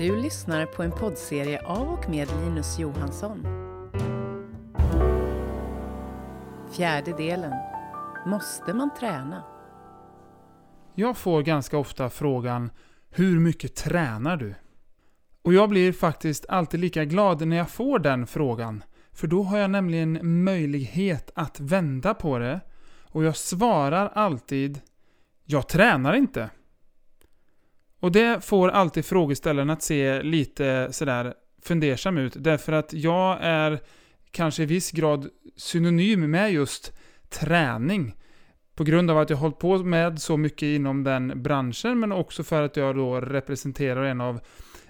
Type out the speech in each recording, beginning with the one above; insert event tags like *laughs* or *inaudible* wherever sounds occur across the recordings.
Du lyssnar på en poddserie av och med Linus Johansson. Fjärde delen. Måste man träna? Jag får ganska ofta frågan Hur mycket tränar du? Och jag blir faktiskt alltid lika glad när jag får den frågan. För då har jag nämligen möjlighet att vända på det. Och jag svarar alltid Jag tränar inte. Och det får alltid frågeställaren att se lite sådär fundersam ut. Därför att jag är kanske i viss grad synonym med just träning. På grund av att jag har hållit på med så mycket inom den branschen, men också för att jag då representerar en av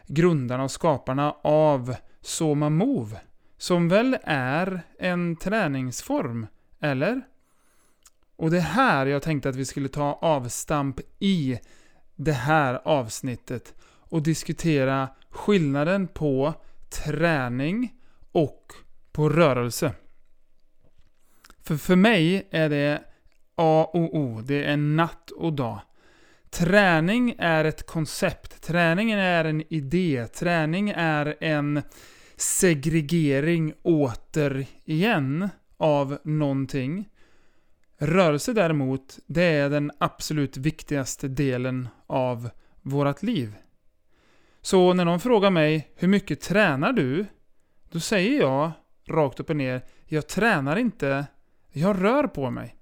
grundarna och skaparna av Soma Move. Som väl är en träningsform, eller? Och det är här jag tänkte att vi skulle ta avstamp i det här avsnittet och diskutera skillnaden på träning och på rörelse. För för mig är det A och O, det är natt och dag. Träning är ett koncept, träningen är en idé, träning är en segregering återigen av någonting. Rörelse däremot, det är den absolut viktigaste delen av vårt liv. Så när någon frågar mig hur mycket tränar du? Då säger jag rakt upp och ner, jag tränar inte, jag rör på mig.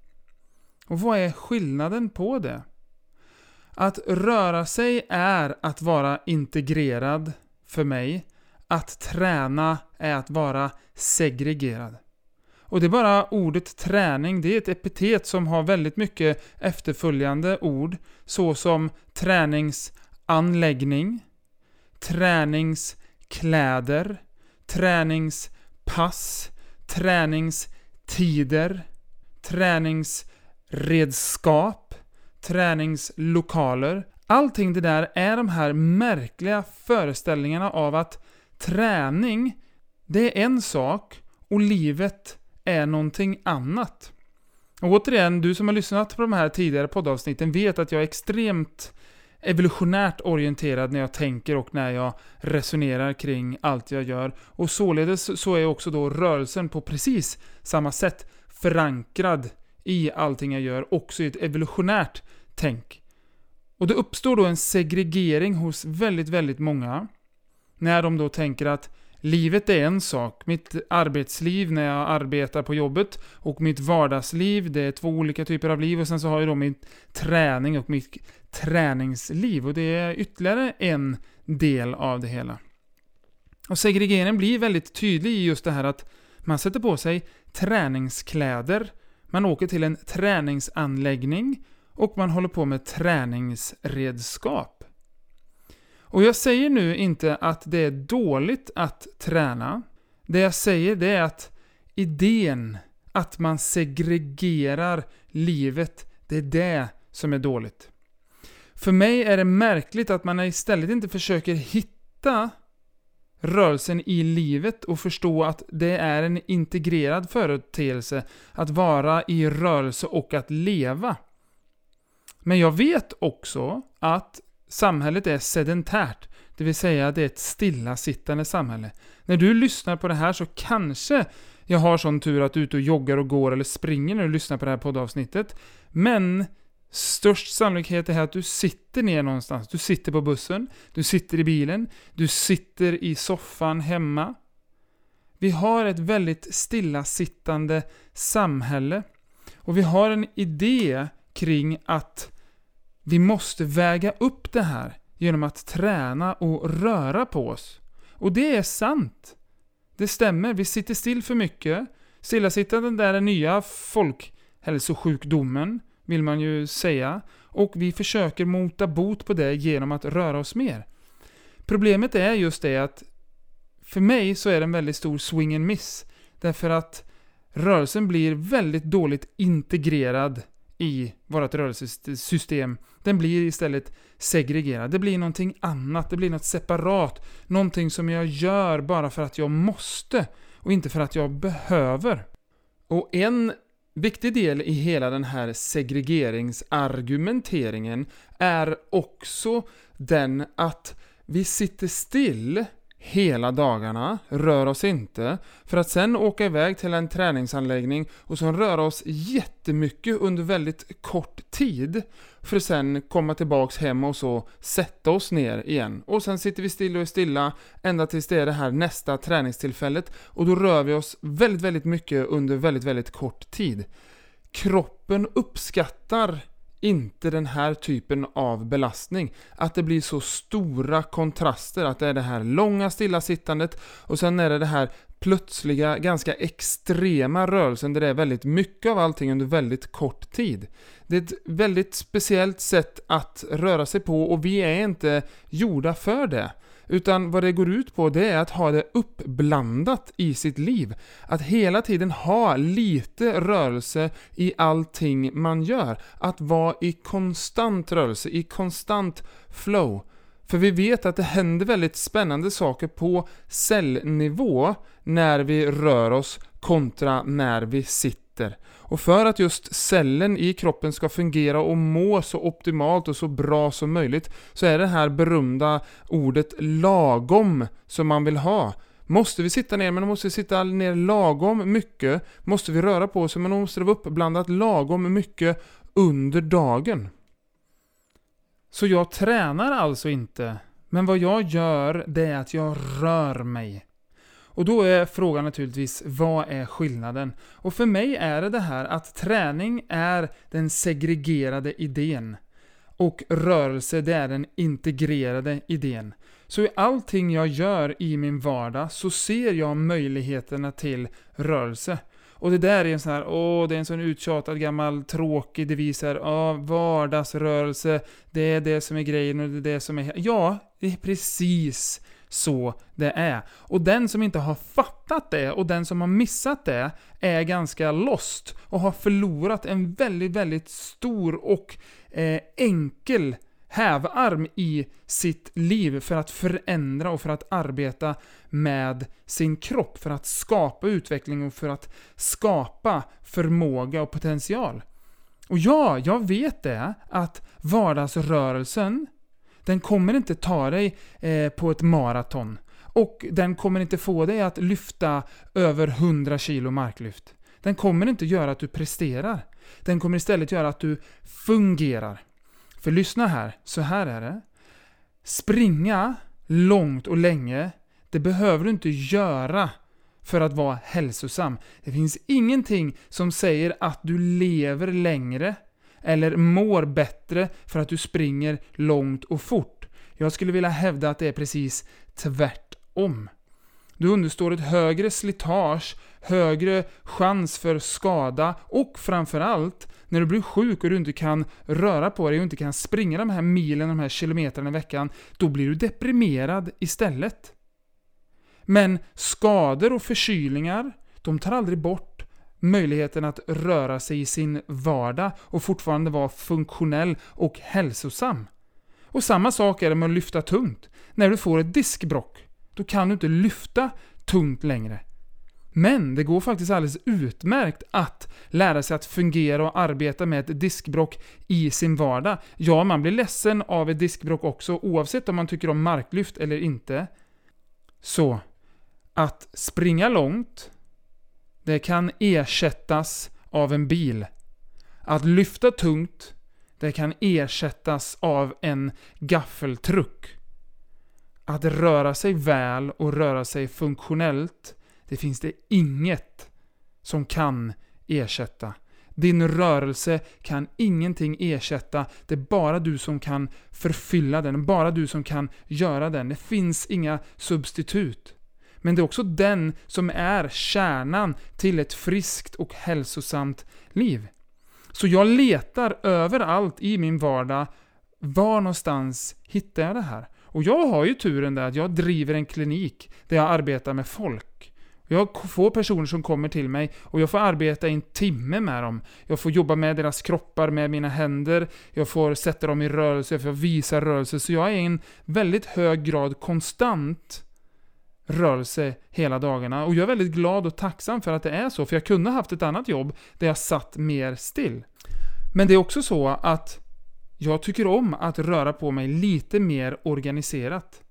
Och vad är skillnaden på det? Att röra sig är att vara integrerad för mig. Att träna är att vara segregerad. Och det är bara ordet träning, det är ett epitet som har väldigt mycket efterföljande ord, såsom träningsanläggning, träningskläder, träningspass, träningstider, träningsredskap, träningslokaler. Allting det där är de här märkliga föreställningarna av att träning, det är en sak och livet är någonting annat. Och återigen, du som har lyssnat på de här tidigare poddavsnitten vet att jag är extremt evolutionärt orienterad när jag tänker och när jag resonerar kring allt jag gör. Och således så är också då rörelsen på precis samma sätt förankrad i allting jag gör, också i ett evolutionärt tänk. Och det uppstår då en segregering hos väldigt, väldigt många när de då tänker att Livet är en sak. Mitt arbetsliv när jag arbetar på jobbet och mitt vardagsliv, det är två olika typer av liv. Och sen så har jag då min träning och mitt träningsliv. Och det är ytterligare en del av det hela. Och segregeringen blir väldigt tydlig i just det här att man sätter på sig träningskläder, man åker till en träningsanläggning och man håller på med träningsredskap. Och jag säger nu inte att det är dåligt att träna. Det jag säger det är att idén att man segregerar livet, det är det som är dåligt. För mig är det märkligt att man istället inte försöker hitta rörelsen i livet och förstå att det är en integrerad företeelse att vara i rörelse och att leva. Men jag vet också att samhället är sedentärt, det vill säga det är ett stillasittande samhälle. När du lyssnar på det här så kanske jag har sån tur att du är ute och joggar och går eller springer när du lyssnar på det här poddavsnittet. Men störst sannolikhet är att du sitter ner någonstans. Du sitter på bussen, du sitter i bilen, du sitter i soffan hemma. Vi har ett väldigt stillasittande samhälle. Och vi har en idé kring att vi måste väga upp det här genom att träna och röra på oss. Och det är sant. Det stämmer, vi sitter still för mycket. Stillasittanden där är nya folkhälsosjukdomen, vill man ju säga. Och vi försöker mota bot på det genom att röra oss mer. Problemet är just det att för mig så är det en väldigt stor swing and miss. Därför att rörelsen blir väldigt dåligt integrerad i vårt rörelsesystem. Den blir istället segregerad. Det blir någonting annat, det blir något separat. Någonting som jag gör bara för att jag måste och inte för att jag behöver. Och en viktig del i hela den här segregeringsargumenteringen är också den att vi sitter still hela dagarna, rör oss inte, för att sen åka iväg till en träningsanläggning och sen röra oss jättemycket under väldigt kort tid, för att sen komma tillbaks hem och så sätta oss ner igen. Och sen sitter vi still och är stilla ända tills det är det här nästa träningstillfället, och då rör vi oss väldigt, väldigt mycket under väldigt, väldigt kort tid. Kroppen uppskattar inte den här typen av belastning. Att det blir så stora kontraster, att det är det här långa stillasittandet och sen är det det här plötsliga, ganska extrema rörelsen där det är väldigt mycket av allting under väldigt kort tid. Det är ett väldigt speciellt sätt att röra sig på och vi är inte gjorda för det. Utan vad det går ut på det är att ha det uppblandat i sitt liv. Att hela tiden ha lite rörelse i allting man gör. Att vara i konstant rörelse, i konstant flow. För vi vet att det händer väldigt spännande saker på cellnivå när vi rör oss kontra när vi sitter. Och för att just cellen i kroppen ska fungera och må så optimalt och så bra som möjligt så är det här berömda ordet lagom som man vill ha. Måste vi sitta ner, men måste vi sitta ner lagom mycket? Måste vi röra på oss, men måste det vara uppblandat lagom mycket under dagen? Så jag tränar alltså inte, men vad jag gör det är att jag rör mig. Och då är frågan naturligtvis, vad är skillnaden? Och för mig är det det här att träning är den segregerade idén. Och rörelse, det är den integrerade idén. Så i allting jag gör i min vardag så ser jag möjligheterna till rörelse. Och det där är en sån här, åh, det är en sån uttjatad gammal tråkig devis här, ja, vardagsrörelse, det är det som är grejen och det är det som är... Ja, det är precis så det är. Och den som inte har fattat det och den som har missat det är ganska lost och har förlorat en väldigt, väldigt stor och eh, enkel hävarm i sitt liv för att förändra och för att arbeta med sin kropp, för att skapa utveckling och för att skapa förmåga och potential. Och ja, jag vet det, att vardagsrörelsen den kommer inte ta dig eh, på ett maraton. Och den kommer inte få dig att lyfta över 100 kilo marklyft. Den kommer inte göra att du presterar. Den kommer istället göra att du fungerar. För lyssna här, så här är det. Springa långt och länge, det behöver du inte göra för att vara hälsosam. Det finns ingenting som säger att du lever längre eller mår bättre för att du springer långt och fort. Jag skulle vilja hävda att det är precis tvärtom. Du understår ett högre slitage, högre chans för skada och framförallt när du blir sjuk och du inte kan röra på dig och inte kan springa de här milen, de här kilometrarna i veckan, då blir du deprimerad istället. Men skador och förkylningar, de tar aldrig bort möjligheten att röra sig i sin vardag och fortfarande vara funktionell och hälsosam. Och samma sak är det med att lyfta tungt. När du får ett diskbrock, då kan du inte lyfta tungt längre. Men det går faktiskt alldeles utmärkt att lära sig att fungera och arbeta med ett diskbrock i sin vardag. Ja, man blir ledsen av ett diskbrock också, oavsett om man tycker om marklyft eller inte. Så, att springa långt, det kan ersättas av en bil. Att lyfta tungt, det kan ersättas av en gaffeltruck. Att röra sig väl och röra sig funktionellt, det finns det inget som kan ersätta. Din rörelse kan ingenting ersätta. Det är bara du som kan förfylla den, bara du som kan göra den. Det finns inga substitut. Men det är också den som är kärnan till ett friskt och hälsosamt liv. Så jag letar överallt i min vardag, var någonstans hittar jag det här? Och jag har ju turen där att jag driver en klinik där jag arbetar med folk. Jag får personer som kommer till mig och jag får arbeta i en timme med dem. Jag får jobba med deras kroppar med mina händer, jag får sätta dem i rörelse, jag får visa rörelse. Så jag är i en väldigt hög grad konstant rörelse hela dagarna. Och jag är väldigt glad och tacksam för att det är så, för jag kunde ha haft ett annat jobb där jag satt mer still. Men det är också så att jag tycker om att röra på mig lite mer organiserat.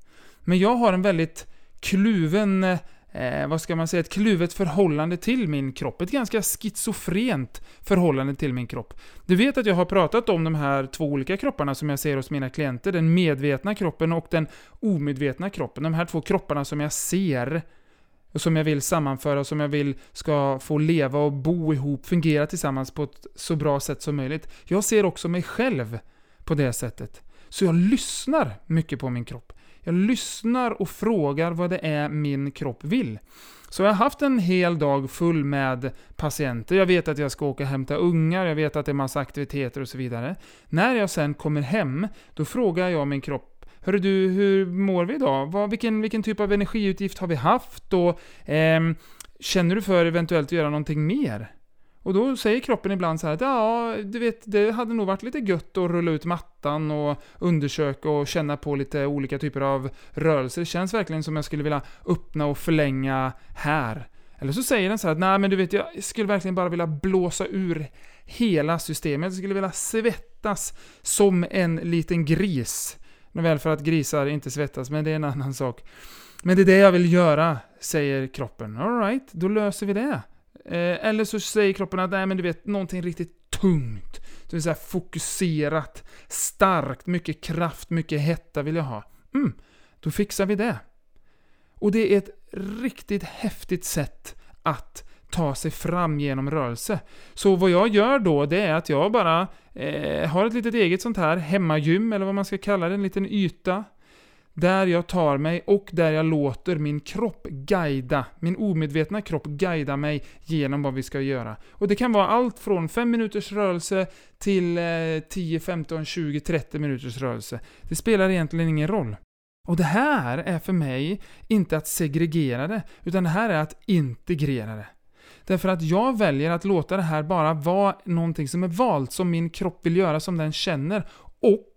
Men jag har en väldigt kluven, eh, vad ska man säga, ett kluvet förhållande till min kropp. Ett ganska schizofrent förhållande till min kropp. Du vet att jag har pratat om de här två olika kropparna som jag ser hos mina klienter. Den medvetna kroppen och den omedvetna kroppen. De här två kropparna som jag ser och som jag vill sammanföra, som jag vill ska få leva och bo ihop, fungera tillsammans på ett så bra sätt som möjligt. Jag ser också mig själv på det sättet. Så jag lyssnar mycket på min kropp. Jag lyssnar och frågar vad det är min kropp vill. Så jag har haft en hel dag full med patienter. Jag vet att jag ska åka och hämta ungar, jag vet att det är massa aktiviteter och så vidare. När jag sen kommer hem, då frågar jag min kropp Hörru du, hur mår vi idag? Vad, vilken, vilken typ av energiutgift har vi haft? Och, eh, känner du för eventuellt att göra någonting mer? Och då säger kroppen ibland så här att ja, du vet, det hade nog varit lite gött att rulla ut mattan och undersöka och känna på lite olika typer av rörelser. Det känns verkligen som jag skulle vilja öppna och förlänga här. Eller så säger den så här att nej men du vet, jag skulle verkligen bara vilja blåsa ur hela systemet. Jag skulle vilja svettas som en liten gris. Nåväl, för att grisar inte svettas, men det är en annan sak. Men det är det jag vill göra, säger kroppen. Alright, då löser vi det. Eh, eller så säger kroppen att nej men du vet, någonting riktigt tungt. Det vill säga fokuserat, starkt, mycket kraft, mycket hetta vill jag ha. Mm, då fixar vi det. Och det är ett riktigt häftigt sätt att ta sig fram genom rörelse. Så vad jag gör då, det är att jag bara eh, har ett litet eget sånt här hemmagym, eller vad man ska kalla det, en liten yta. Där jag tar mig och där jag låter min kropp guida, min omedvetna kropp guida mig genom vad vi ska göra. Och det kan vara allt från 5 minuters rörelse till eh, 10, 15, 20, 30 minuters rörelse. Det spelar egentligen ingen roll. Och det här är för mig inte att segregera det, utan det här är att integrera det. Därför att jag väljer att låta det här bara vara någonting som är valt, som min kropp vill göra, som den känner. Och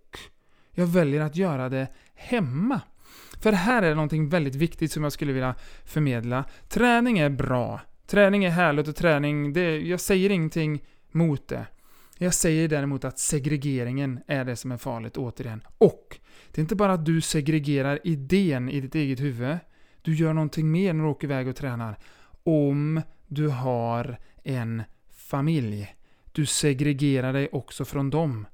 jag väljer att göra det hemma. För här är det någonting väldigt viktigt som jag skulle vilja förmedla. Träning är bra. Träning är härligt och träning, det, jag säger ingenting mot det. Jag säger däremot att segregeringen är det som är farligt, återigen. Och det är inte bara att du segregerar idén i ditt eget huvud. Du gör någonting mer när du åker iväg och tränar. Om du har en familj. Du segregerar dig också från dem.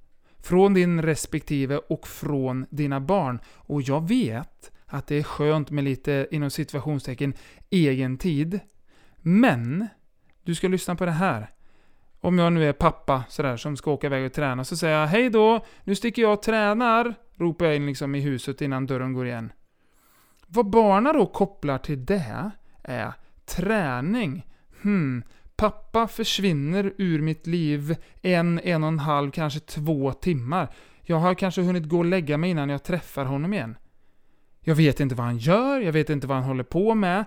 Från din respektive och från dina barn. Och jag vet att det är skönt med lite, inom situationstecken, egen tid. Men, du ska lyssna på det här. Om jag nu är pappa sådär, som ska åka iväg och träna, så säger jag hej då, nu sticker jag och tränar, ropar jag in liksom i huset innan dörren går igen. Vad barnen då kopplar till det är träning hmm, pappa försvinner ur mitt liv en, en och en halv, kanske två timmar. Jag har kanske hunnit gå och lägga mig innan jag träffar honom igen. Jag vet inte vad han gör, jag vet inte vad han håller på med.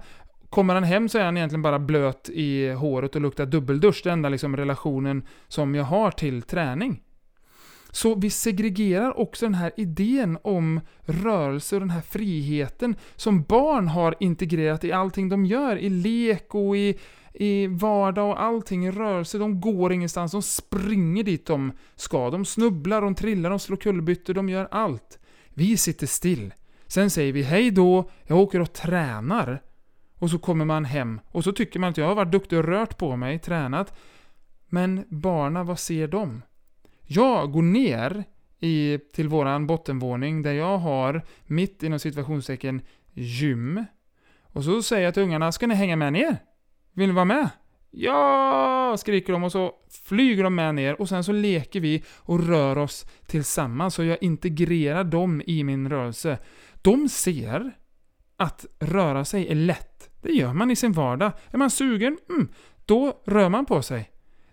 Kommer han hem så är han egentligen bara blöt i håret och luktar dubbeldusch. Den enda liksom relationen som jag har till träning. Så vi segregerar också den här idén om rörelse och den här friheten som barn har integrerat i allting de gör, i lek och i i vardag och allting i rörelse. De går ingenstans, de springer dit de ska. De snubblar, de trillar, de slår kullerbyttor, de gör allt. Vi sitter still. Sen säger vi hej då, jag åker och tränar. Och så kommer man hem och så tycker man att jag har varit duktig och rört på mig, tränat. Men barna, vad ser de? Jag går ner i, till våran bottenvåning där jag har, mitt inom situationstecken, gym. Och så säger jag till ungarna, ska ni hänga med ner? Vill ni vara med? Ja! skriker de och så flyger de med ner och sen så leker vi och rör oss tillsammans och jag integrerar dem i min rörelse. De ser att röra sig är lätt. Det gör man i sin vardag. Är man sugen? Mm, då rör man på sig.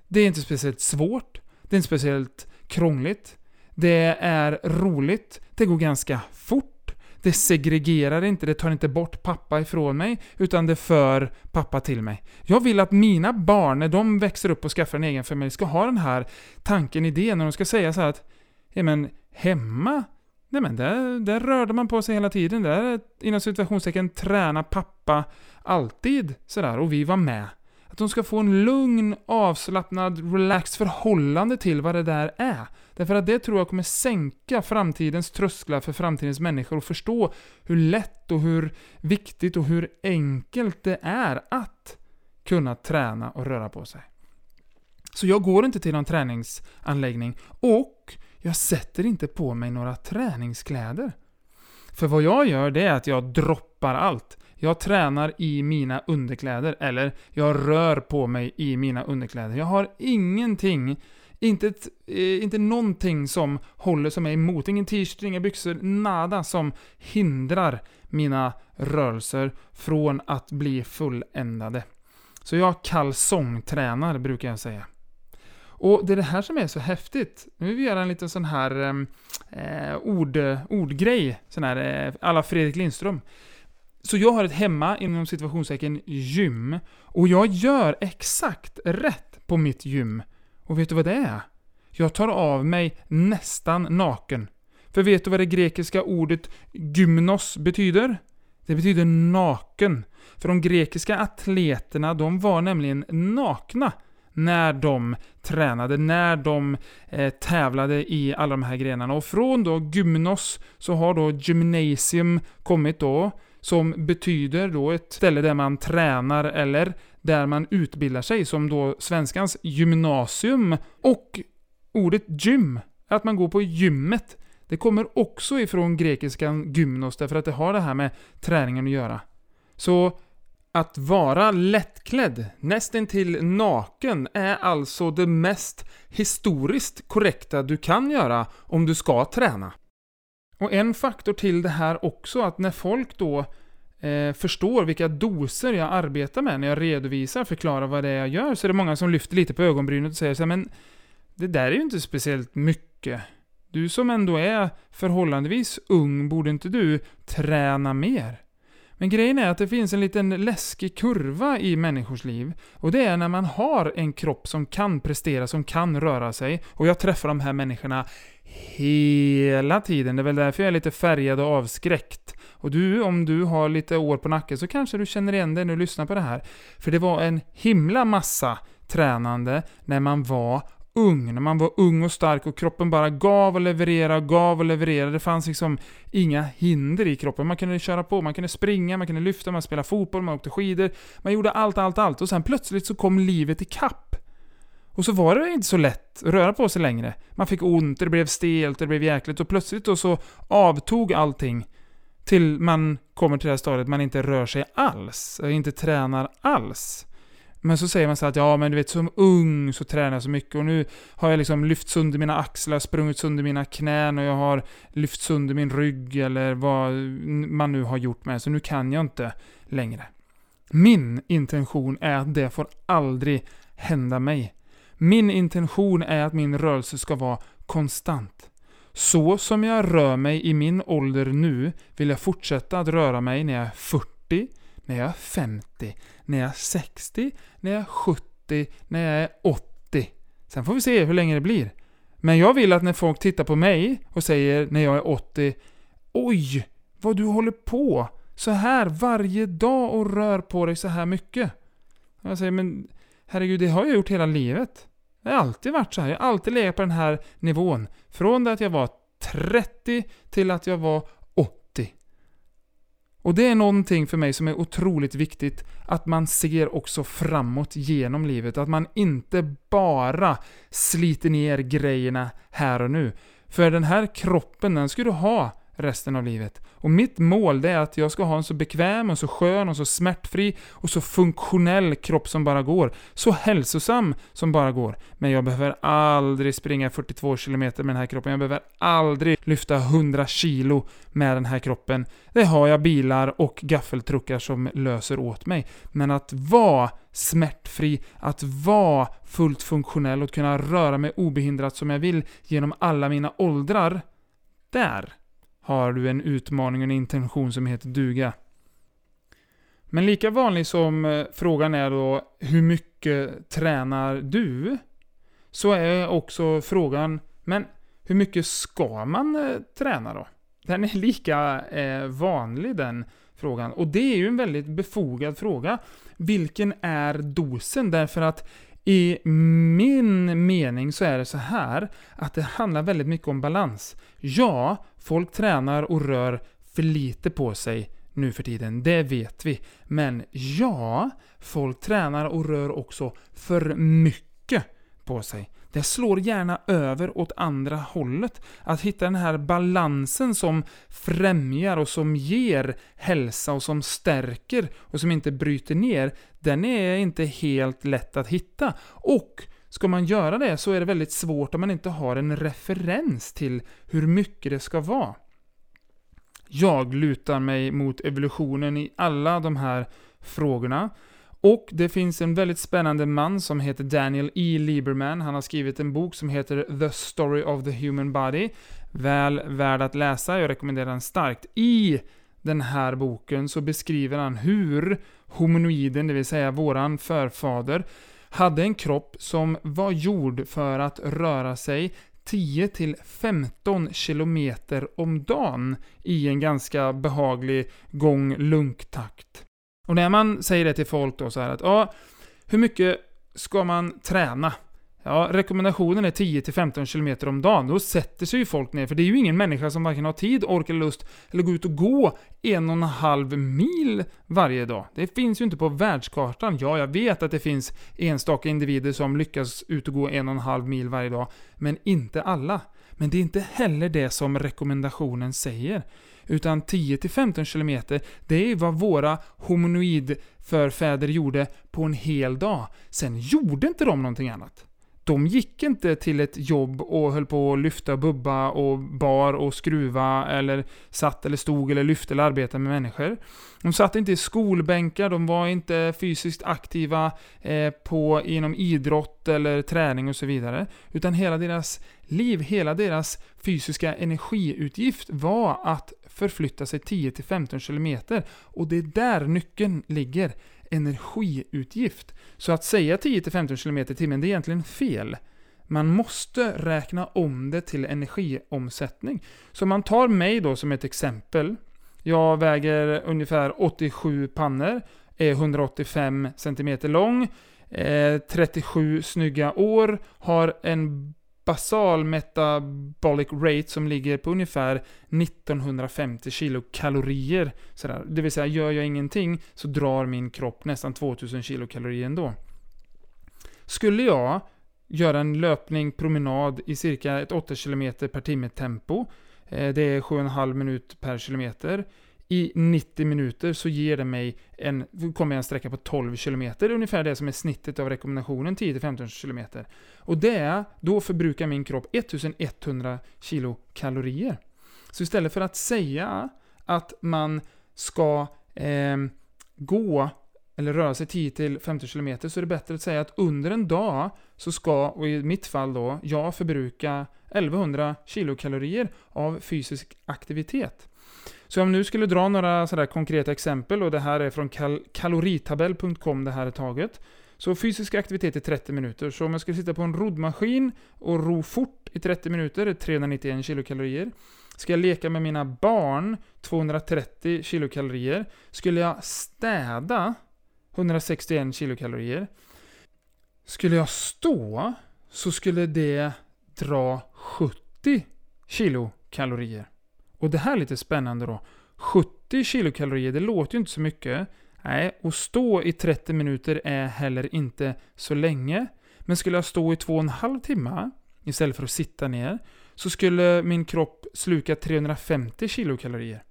Det är inte speciellt svårt. Det är inte speciellt krångligt. Det är roligt. Det går ganska fort. Det segregerar inte, det tar inte bort pappa ifrån mig, utan det för pappa till mig. Jag vill att mina barn, när de växer upp och skaffar en egen familj, ska ha den här tanken, idén, och de ska säga så att ja men hemma, nej men där, där rörde man på sig hela tiden. Där, inom situationstecken, träna pappa alltid sådär, och vi var med. Att de ska få en lugn, avslappnad, relaxed förhållande till vad det där är. Därför att det tror jag kommer sänka framtidens trösklar för framtidens människor och förstå hur lätt och hur viktigt och hur enkelt det är att kunna träna och röra på sig. Så jag går inte till någon träningsanläggning och jag sätter inte på mig några träningskläder. För vad jag gör det är att jag droppar allt. Jag tränar i mina underkläder, eller jag rör på mig i mina underkläder. Jag har ingenting, inte, ett, eh, inte någonting som håller som är emot. Ingen t-shirt, inga byxor, nada som hindrar mina rörelser från att bli fulländade. Så jag kalsongtränar, brukar jag säga. Och det är det här som är så häftigt. Nu vill vi göra en liten sån här eh, eh ord, ordgrej, sån här eh, alla Fredrik Lindström. Så jag har ett hemma, inom situationstecken, gym. Och jag gör exakt rätt på mitt gym. Och vet du vad det är? Jag tar av mig nästan naken. För vet du vad det grekiska ordet gymnos betyder? Det betyder naken. För de grekiska atleterna, de var nämligen nakna när de tränade, när de eh, tävlade i alla de här grenarna. Och från då gymnos så har då gymnasium kommit då, som betyder då ett ställe där man tränar eller där man utbildar sig, som då svenskans gymnasium. Och ordet gym, att man går på gymmet, det kommer också ifrån grekiskan gymnos, därför att det har det här med träningen att göra. Så att vara lättklädd, nästintill naken, är alltså det mest historiskt korrekta du kan göra om du ska träna. Och en faktor till det här också, att när folk då eh, förstår vilka doser jag arbetar med när jag redovisar, förklarar vad det är jag gör, så är det många som lyfter lite på ögonbrynet och säger så här, men det där är ju inte speciellt mycket. Du som ändå är förhållandevis ung, borde inte du träna mer? Men grejen är att det finns en liten läskig kurva i människors liv. Och det är när man har en kropp som kan prestera, som kan röra sig. Och jag träffar de här människorna hela tiden. Det är väl därför jag är lite färgad och avskräckt. Och du, om du har lite år på nacken så kanske du känner igen dig när du lyssnar på det här. För det var en himla massa tränande när man var ung, när man var ung och stark och kroppen bara gav och levererade, gav och levererade. Det fanns liksom inga hinder i kroppen. Man kunde köra på, man kunde springa, man kunde lyfta, man spelade fotboll, man åkte skidor. Man gjorde allt, allt, allt. Och sen plötsligt så kom livet ikapp. Och så var det inte så lätt att röra på sig längre. Man fick ont, det blev stelt, det blev jäkligt och plötsligt då så avtog allting. Till man kommer till det här stadiet man inte rör sig alls, inte tränar alls. Men så säger man så att ja, men du vet som ung så tränar jag så mycket och nu har jag liksom lyft sönder mina axlar, sprungit sönder mina knän och jag har lyft sönder min rygg eller vad man nu har gjort med så nu kan jag inte längre. Min intention är att det får aldrig hända mig. Min intention är att min rörelse ska vara konstant. Så som jag rör mig i min ålder nu vill jag fortsätta att röra mig när jag är 40, när jag är 50, när jag är 60, när jag är 70, när jag är 80. Sen får vi se hur länge det blir. Men jag vill att när folk tittar på mig och säger när jag är 80 Oj, vad du håller på så här varje dag och rör på dig så här mycket. Jag säger men herregud, det har jag gjort hela livet. Det har alltid varit så här. Jag har alltid legat på den här nivån. Från det att jag var 30 till att jag var och det är någonting för mig som är otroligt viktigt, att man ser också framåt genom livet. Att man inte bara sliter ner grejerna här och nu. För den här kroppen, den ska du ha resten av livet. Och mitt mål det är att jag ska ha en så bekväm, och så skön, och så smärtfri och så funktionell kropp som bara går. Så hälsosam som bara går. Men jag behöver aldrig springa 42 km med den här kroppen. Jag behöver aldrig lyfta 100 kilo med den här kroppen. Det har jag bilar och gaffeltruckar som löser åt mig. Men att vara smärtfri, att vara fullt funktionell och kunna röra mig obehindrat som jag vill genom alla mina åldrar. Där har du en utmaning och en intention som heter duga. Men lika vanlig som eh, frågan är då hur mycket tränar du? Så är också frågan, men hur mycket ska man eh, träna då? Den är *laughs* lika eh, vanlig den frågan. Och det är ju en väldigt befogad fråga. Vilken är dosen? Därför att i min mening så är det så här att det handlar väldigt mycket om balans. Ja, folk tränar och rör för lite på sig nu för tiden, det vet vi. Men ja, folk tränar och rör också för mycket på sig. Det slår gärna över åt andra hållet. Att hitta den här balansen som främjar och som ger hälsa och som stärker och som inte bryter ner, den är inte helt lätt att hitta. Och ska man göra det så är det väldigt svårt om man inte har en referens till hur mycket det ska vara. Jag lutar mig mot evolutionen i alla de här frågorna. Och det finns en väldigt spännande man som heter Daniel E. Lieberman. Han har skrivit en bok som heter The Story of the Human Body. Väl värd att läsa, jag rekommenderar den starkt. I den här boken så beskriver han hur hominoiden, det vill säga våran förfader, hade en kropp som var gjord för att röra sig 10-15 km om dagen i en ganska behaglig gång-lunktakt. Och när man säger det till folk då så här att ja, hur mycket ska man träna? Ja, rekommendationen är 10-15 km om dagen. Då sätter sig ju folk ner, för det är ju ingen människa som varken har tid, ork eller lust, eller gå ut och gå en och en halv mil varje dag. Det finns ju inte på världskartan. Ja, jag vet att det finns enstaka individer som lyckas ut och gå en och en halv mil varje dag, men inte alla. Men det är inte heller det som rekommendationen säger. Utan 10-15 km, det är vad våra hominoidförfäder gjorde på en hel dag. Sen gjorde inte de någonting annat de gick inte till ett jobb och höll på att lyfta bubba och bar och skruva eller satt eller stod eller lyfte eller arbetade med människor. De satt inte i skolbänkar, de var inte fysiskt aktiva eh, på, inom idrott eller träning och så vidare. Utan hela deras liv, hela deras fysiska energiutgift var att förflytta sig 10-15 km. Och det är där nyckeln ligger energiutgift. Så att säga 10-15 km i timmen, det är egentligen fel. Man måste räkna om det till energiomsättning. Så man tar mig då som ett exempel. Jag väger ungefär 87 pannor, är 185 cm lång, eh, 37 snygga år, har en basal metabolic rate som ligger på ungefär 1950 kilokalorier. Sådär. Det vill säga, gör jag ingenting så drar min kropp nästan 2000 kilokalorier ändå. Skulle jag göra en löpning, promenad i cirka ett 8 km per timme tempo, eh, det är 7,5 minut per kilometer, i 90 minuter så ger det mig en, kommer jag en sträcka på 12 km, ungefär det som är snittet av rekommendationen 10-15 km. Och det, då förbrukar min kropp 1100 kilokalorier. Så istället för att säga att man ska eh, gå eller röra sig 10-15 km så är det bättre att säga att under en dag så ska, och i mitt fall då, jag förbruka 1100 kilokalorier av fysisk aktivitet. Så om jag nu skulle dra några sådär konkreta exempel, och det här är från kal kaloritabell.com det här är taget. Så fysisk aktivitet i 30 minuter. Så om jag skulle sitta på en roddmaskin och ro fort i 30 minuter, är 391 kilokalorier. Ska jag leka med mina barn, 230 kilokalorier. Skulle jag städa, 161 kilokalorier. Skulle jag stå, så skulle det dra 70 kilokalorier. Och det här är lite spännande då. 70 kilokalorier, det låter ju inte så mycket. Nej, och stå i 30 minuter är heller inte så länge. Men skulle jag stå i 2,5 timmar istället för att sitta ner, så skulle min kropp sluka 350 kilokalorier.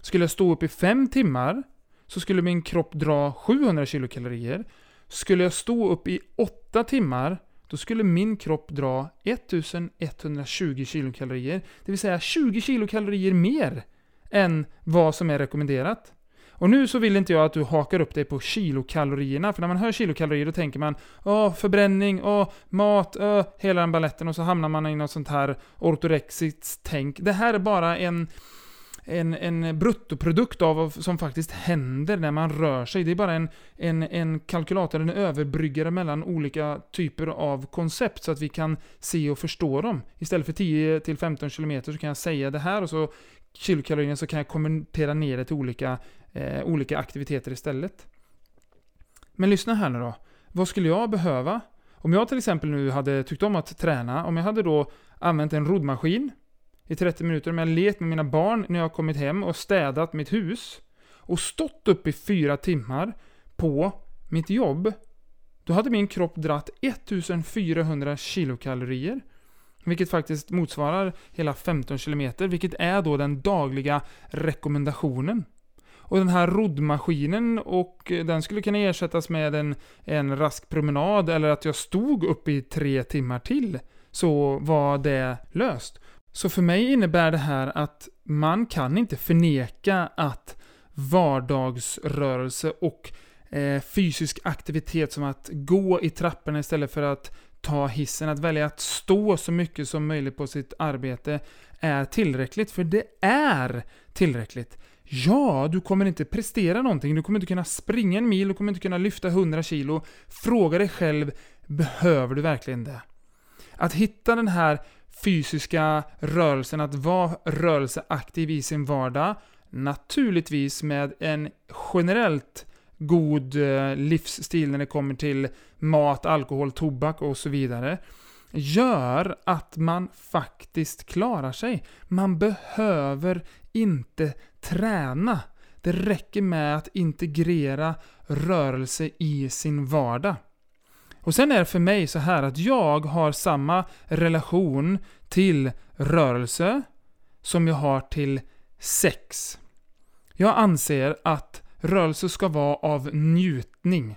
Skulle jag stå upp i 5 timmar, så skulle min kropp dra 700 kilokalorier. Skulle jag stå upp i 8 timmar, då skulle min kropp dra 1120 kilokalorier, det vill säga 20 kilokalorier mer än vad som är rekommenderat. Och nu så vill inte jag att du hakar upp dig på kilokalorierna, för när man hör kilokalorier då tänker man åh, förbränning, åh, mat, åh, hela den balletten och så hamnar man i något sånt här ortorexiskt tänk. Det här är bara en en, en bruttoprodukt av vad som faktiskt händer när man rör sig. Det är bara en, en, en kalkylator, en överbryggare mellan olika typer av koncept så att vi kan se och förstå dem. Istället för 10-15 km så kan jag säga det här och så kilokalorier så kan jag kommentera ner det till olika, eh, olika aktiviteter istället. Men lyssna här nu då. Vad skulle jag behöva? Om jag till exempel nu hade tyckt om att träna, om jag hade då använt en roddmaskin i 30 minuter, om jag lekt med mina barn när jag kommit hem och städat mitt hus och stått upp i fyra timmar på mitt jobb, då hade min kropp dratt 1400 kilokalorier. Vilket faktiskt motsvarar hela 15 kilometer, vilket är då den dagliga rekommendationen. Och den här roddmaskinen, och den skulle kunna ersättas med en, en rask promenad, eller att jag stod upp i tre timmar till, så var det löst. Så för mig innebär det här att man kan inte förneka att vardagsrörelse och eh, fysisk aktivitet som att gå i trapporna istället för att ta hissen, att välja att stå så mycket som möjligt på sitt arbete är tillräckligt, för det är tillräckligt. Ja, du kommer inte prestera någonting, du kommer inte kunna springa en mil, du kommer inte kunna lyfta 100 kilo. Fråga dig själv, behöver du verkligen det? Att hitta den här fysiska rörelsen, att vara rörelseaktiv i sin vardag, naturligtvis med en generellt god eh, livsstil när det kommer till mat, alkohol, tobak och så vidare, gör att man faktiskt klarar sig. Man behöver inte träna. Det räcker med att integrera rörelse i sin vardag. Och sen är det för mig så här att jag har samma relation till rörelse som jag har till sex. Jag anser att rörelse ska vara av njutning.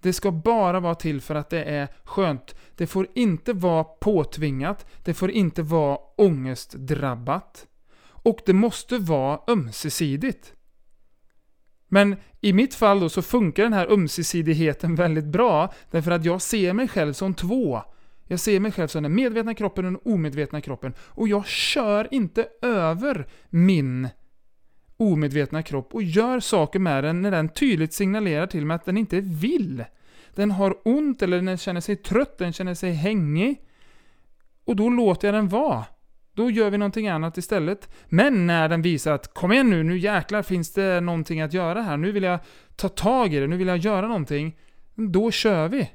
Det ska bara vara till för att det är skönt. Det får inte vara påtvingat. Det får inte vara ångestdrabbat. Och det måste vara ömsesidigt. Men i mitt fall då så funkar den här ömsesidigheten väldigt bra, därför att jag ser mig själv som två. Jag ser mig själv som den medvetna kroppen och den omedvetna kroppen. Och jag kör inte över min omedvetna kropp och gör saker med den när den tydligt signalerar till mig att den inte vill. Den har ont eller den känner sig trött, den känner sig hängig. Och då låter jag den vara. Då gör vi någonting annat istället. Men när den visar att kom igen nu, nu jäklar finns det någonting att göra här. Nu vill jag ta tag i det, nu vill jag göra någonting. Då kör vi.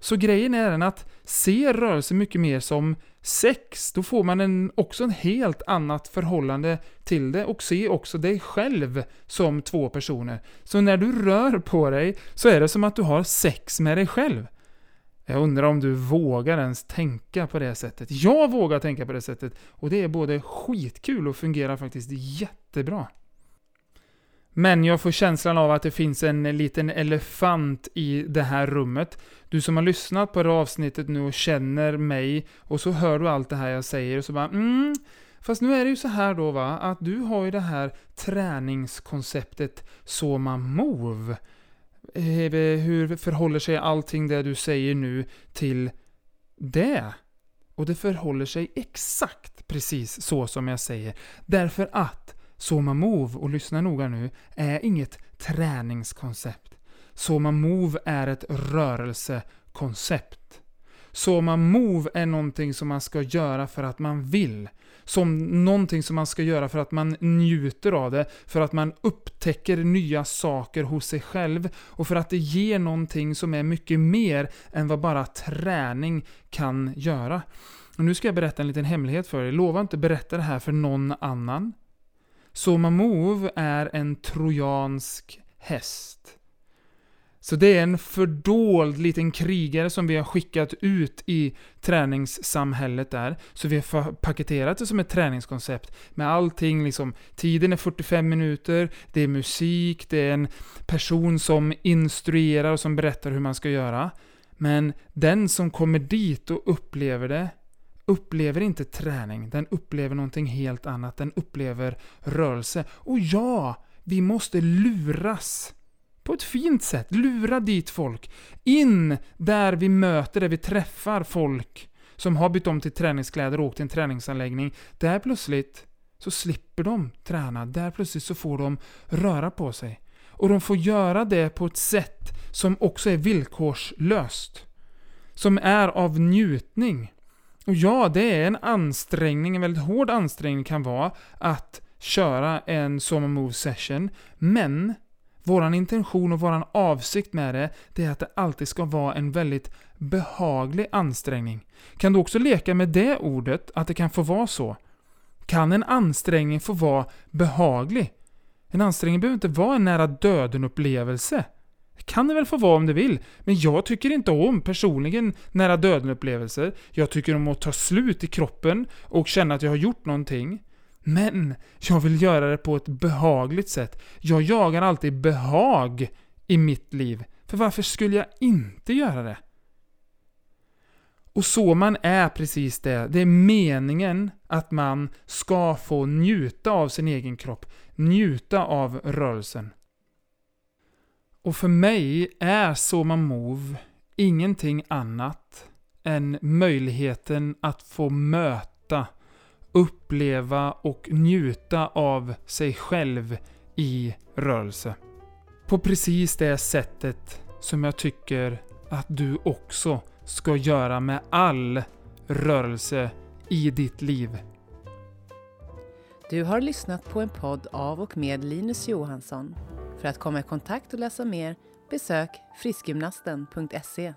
Så grejen är den att se rörelse mycket mer som sex, då får man en, också en helt annat förhållande till det och se också dig själv som två personer. Så när du rör på dig så är det som att du har sex med dig själv. Jag undrar om du vågar ens tänka på det sättet. Jag vågar tänka på det sättet och det är både skitkul och fungerar faktiskt jättebra. Men jag får känslan av att det finns en liten elefant i det här rummet. Du som har lyssnat på det avsnittet nu och känner mig och så hör du allt det här jag säger och så bara mm, Fast nu är det ju så här då va, att du har ju det här träningskonceptet Soma Move. Eh, hur förhåller sig allting det du säger nu till det? Och det förhåller sig exakt precis så som jag säger. Därför att Soma Move, och lyssna noga nu, är inget träningskoncept. Soma Move är ett rörelsekoncept. Soma Move är någonting som man ska göra för att man vill. Som någonting som man ska göra för att man njuter av det, för att man upptäcker nya saker hos sig själv och för att det ger någonting som är mycket mer än vad bara träning kan göra. Och nu ska jag berätta en liten hemlighet för dig. Lova inte berätta det här för någon annan. Soma Move är en trojansk häst. Så det är en fördold liten krigare som vi har skickat ut i träningssamhället där. Så vi har paketerat det som ett träningskoncept med allting liksom. Tiden är 45 minuter, det är musik, det är en person som instruerar och som berättar hur man ska göra. Men den som kommer dit och upplever det upplever inte träning, den upplever någonting helt annat. Den upplever rörelse. Och ja, vi måste luras på ett fint sätt. Lura dit folk. In där vi möter, där vi träffar folk som har bytt om till träningskläder och åkt till en träningsanläggning. Där plötsligt så slipper de träna. Där plötsligt så får de röra på sig. Och de får göra det på ett sätt som också är villkorslöst. Som är av njutning. Och ja, det är en ansträngning, en väldigt hård ansträngning kan vara att köra en Soma Move Session. Men våran intention och våran avsikt med det, det är att det alltid ska vara en väldigt behaglig ansträngning. Kan du också leka med det ordet, att det kan få vara så? Kan en ansträngning få vara behaglig? En ansträngning behöver inte vara en nära döden-upplevelse. Det kan det väl få vara om det vill, men jag tycker inte om personligen nära döden-upplevelser. Jag tycker om att ta slut i kroppen och känna att jag har gjort någonting. Men jag vill göra det på ett behagligt sätt. Jag jagar alltid behag i mitt liv. För varför skulle jag inte göra det? Och så man är precis det. Det är meningen att man ska få njuta av sin egen kropp. Njuta av rörelsen. Och för mig är Soma Move ingenting annat än möjligheten att få möta, uppleva och njuta av sig själv i rörelse. På precis det sättet som jag tycker att du också ska göra med all rörelse i ditt liv. Du har lyssnat på en podd av och med Linus Johansson. För att komma i kontakt och läsa mer besök friskgymnasten.se